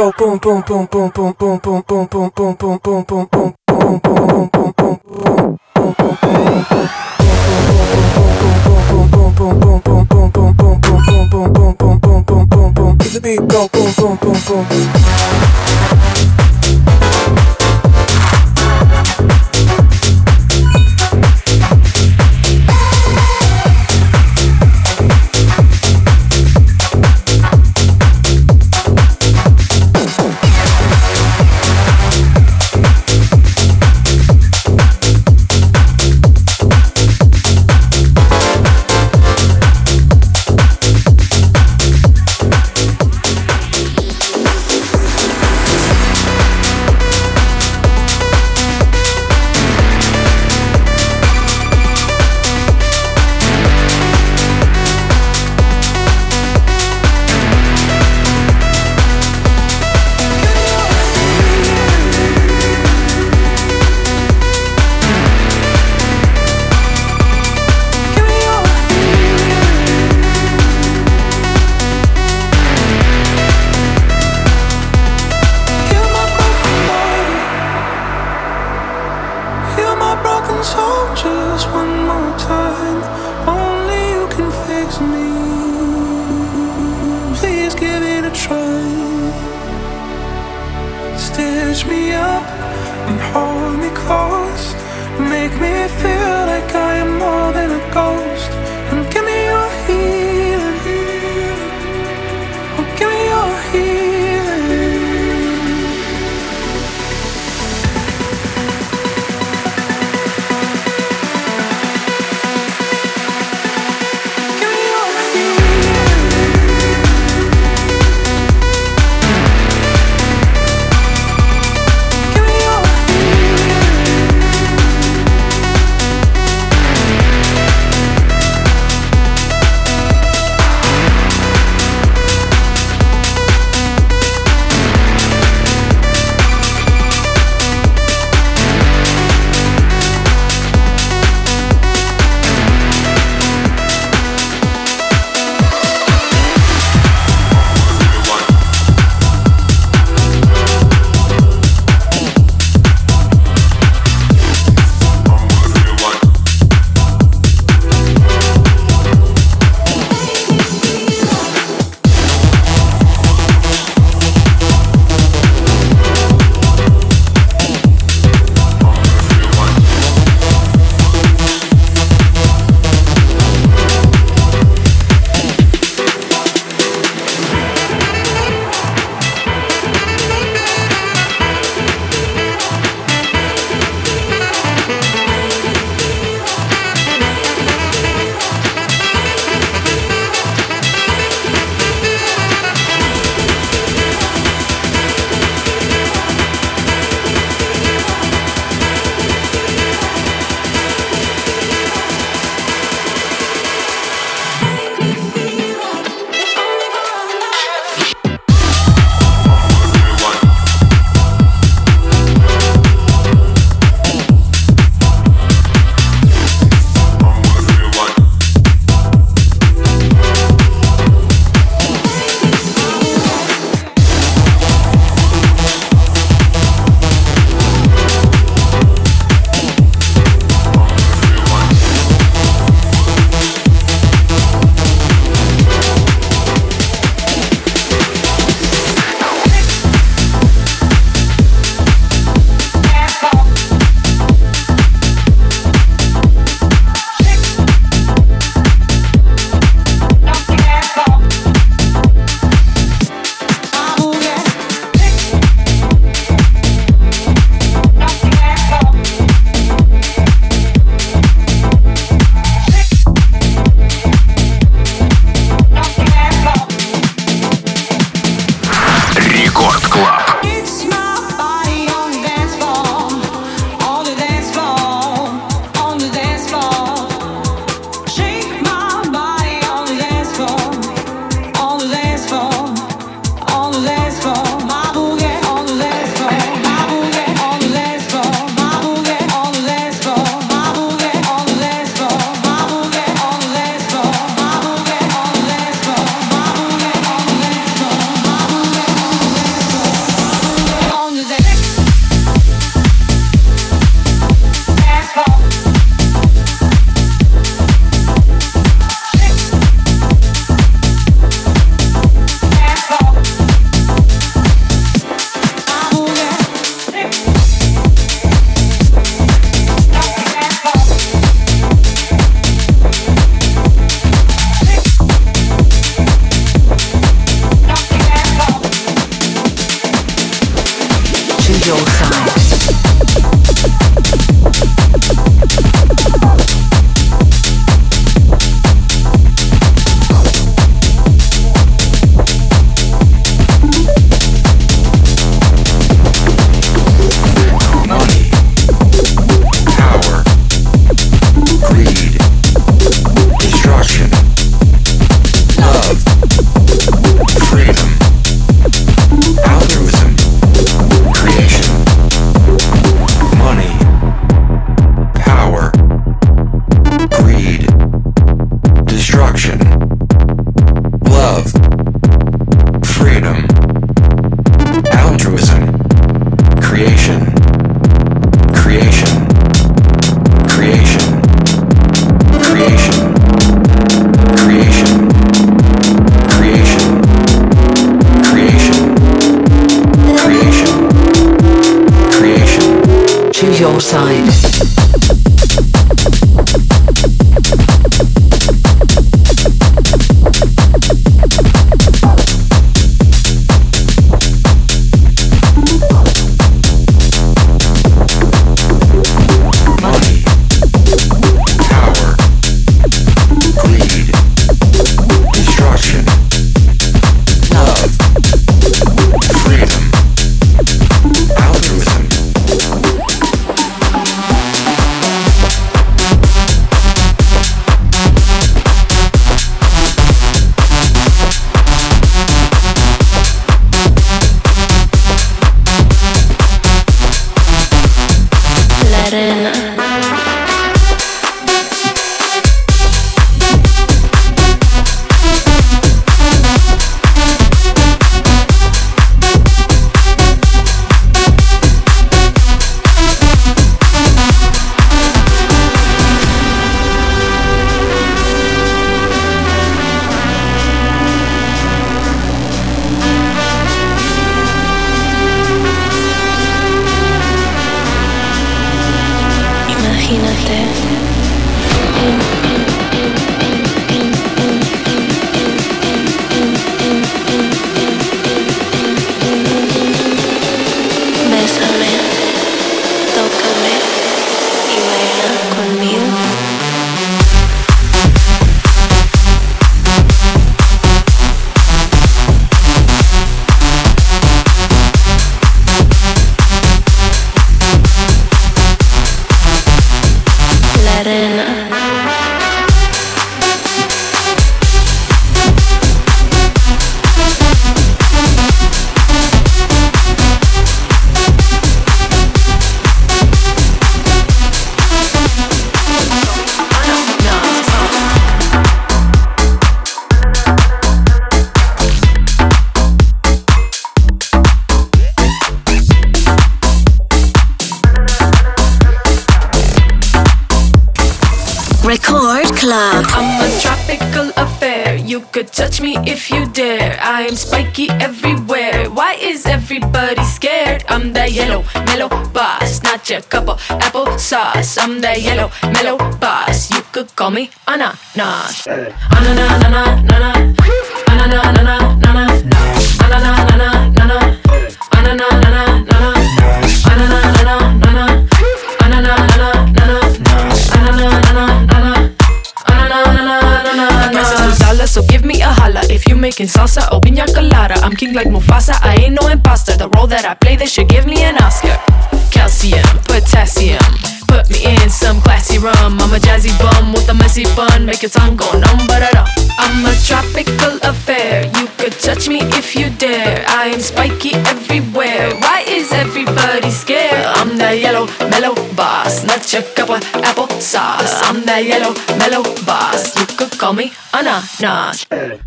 Go boom boom boom boom boom boom boom boom boom boom boom boom boom boom the beat go boom boom boom boom that yellow mellow boss. You could call me ananas. Ananas, ananas, ananas, ananas, ananas, ananas, ananas, ananas, ananas, ananas. so give me a holla if you making salsa or pina colada. I'm king like Mufasa, I ain't no imposter. The role that I play, they should give me an Oscar. Calcium, potassium, put me in some classy rum. I'm a jazzy bum with a messy bun, make your tongue go numb, but. I'm a tropical affair. You could touch me if you dare. I am spiky everywhere. Why is everybody scared? I'm that yellow mellow boss, not your cup of apple sauce. I'm that yellow mellow boss. You could call me. Ananas, ananas,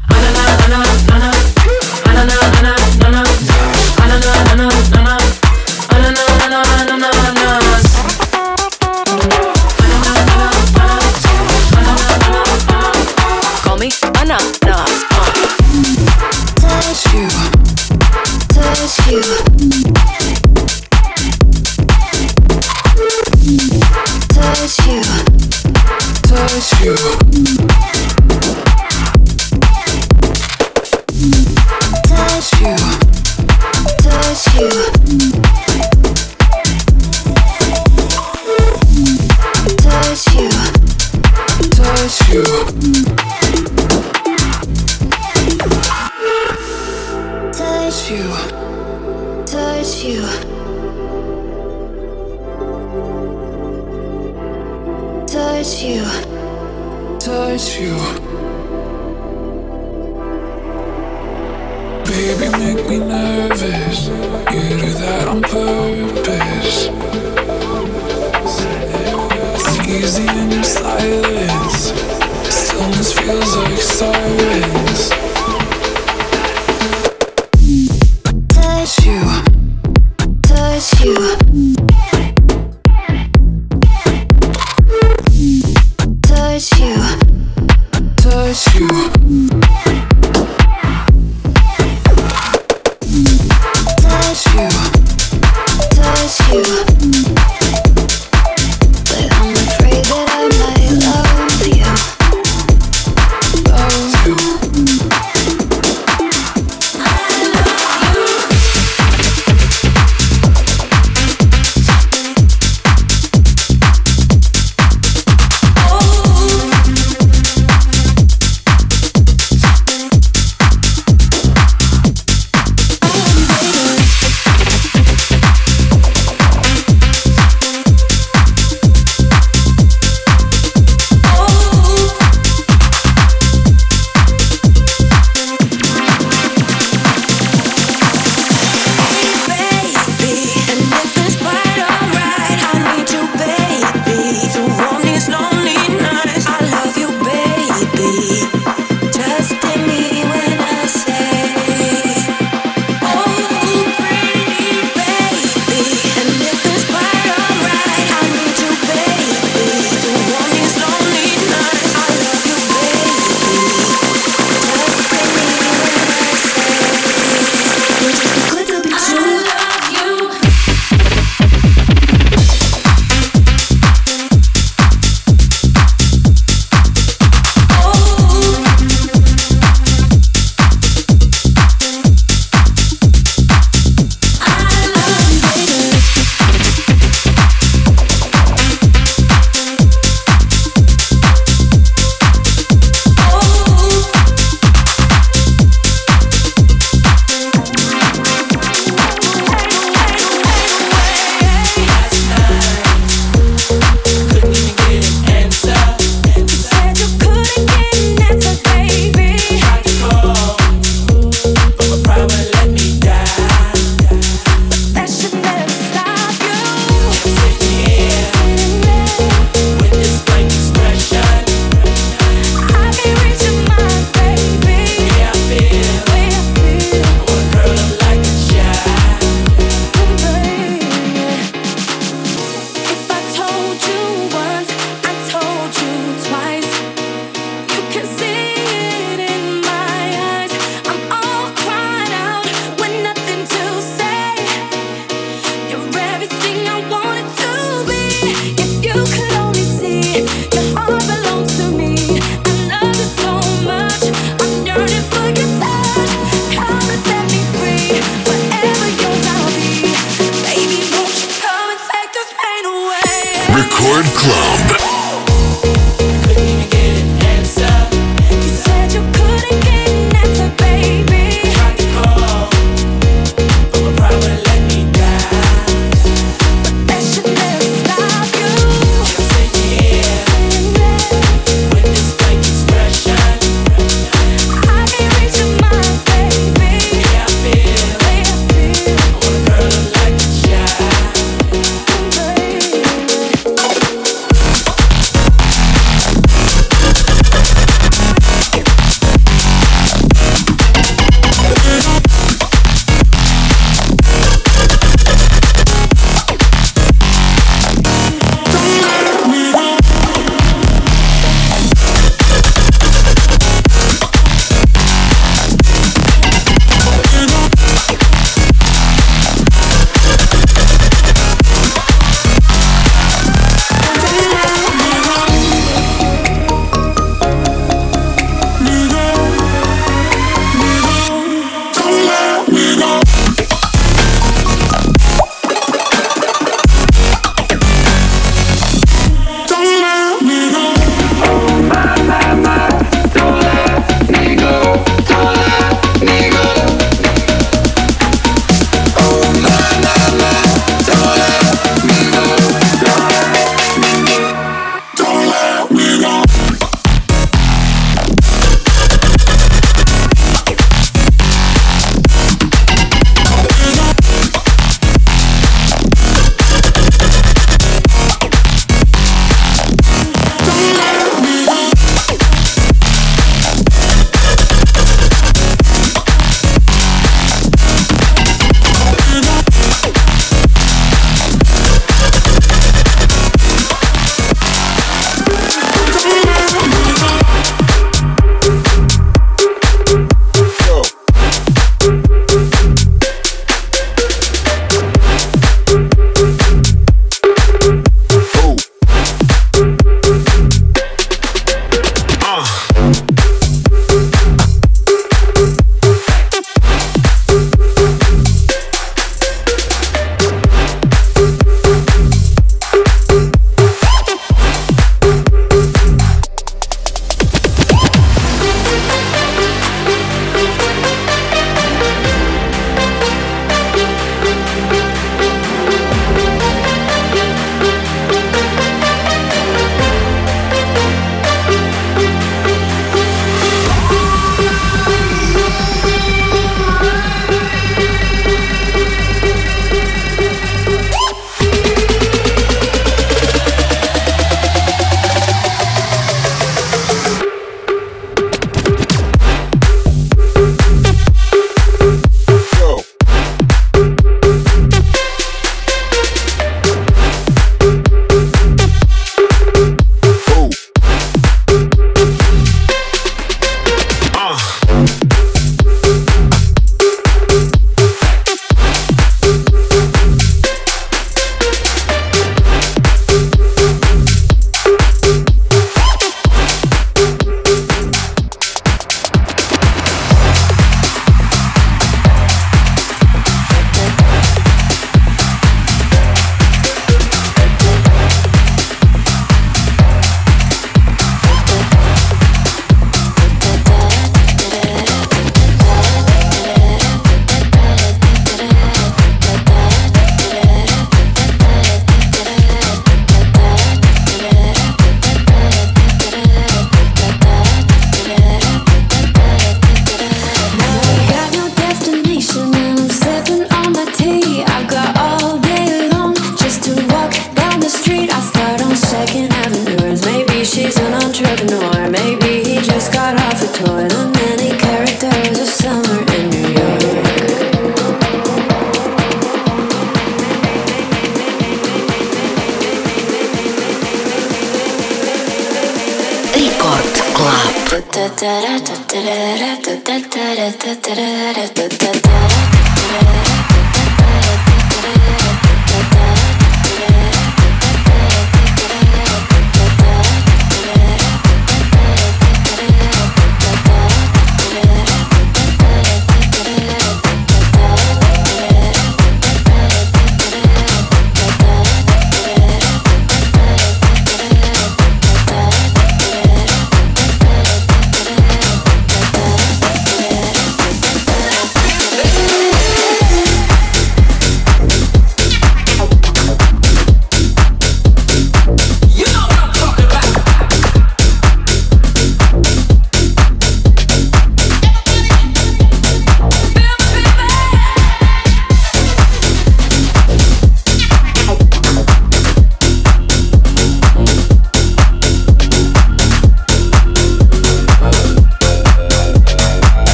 ananas, ananas, ananas, ananas, ananas, ananas. you. Touch you. Touch you.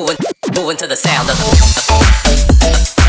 moving, moving to the sound of the.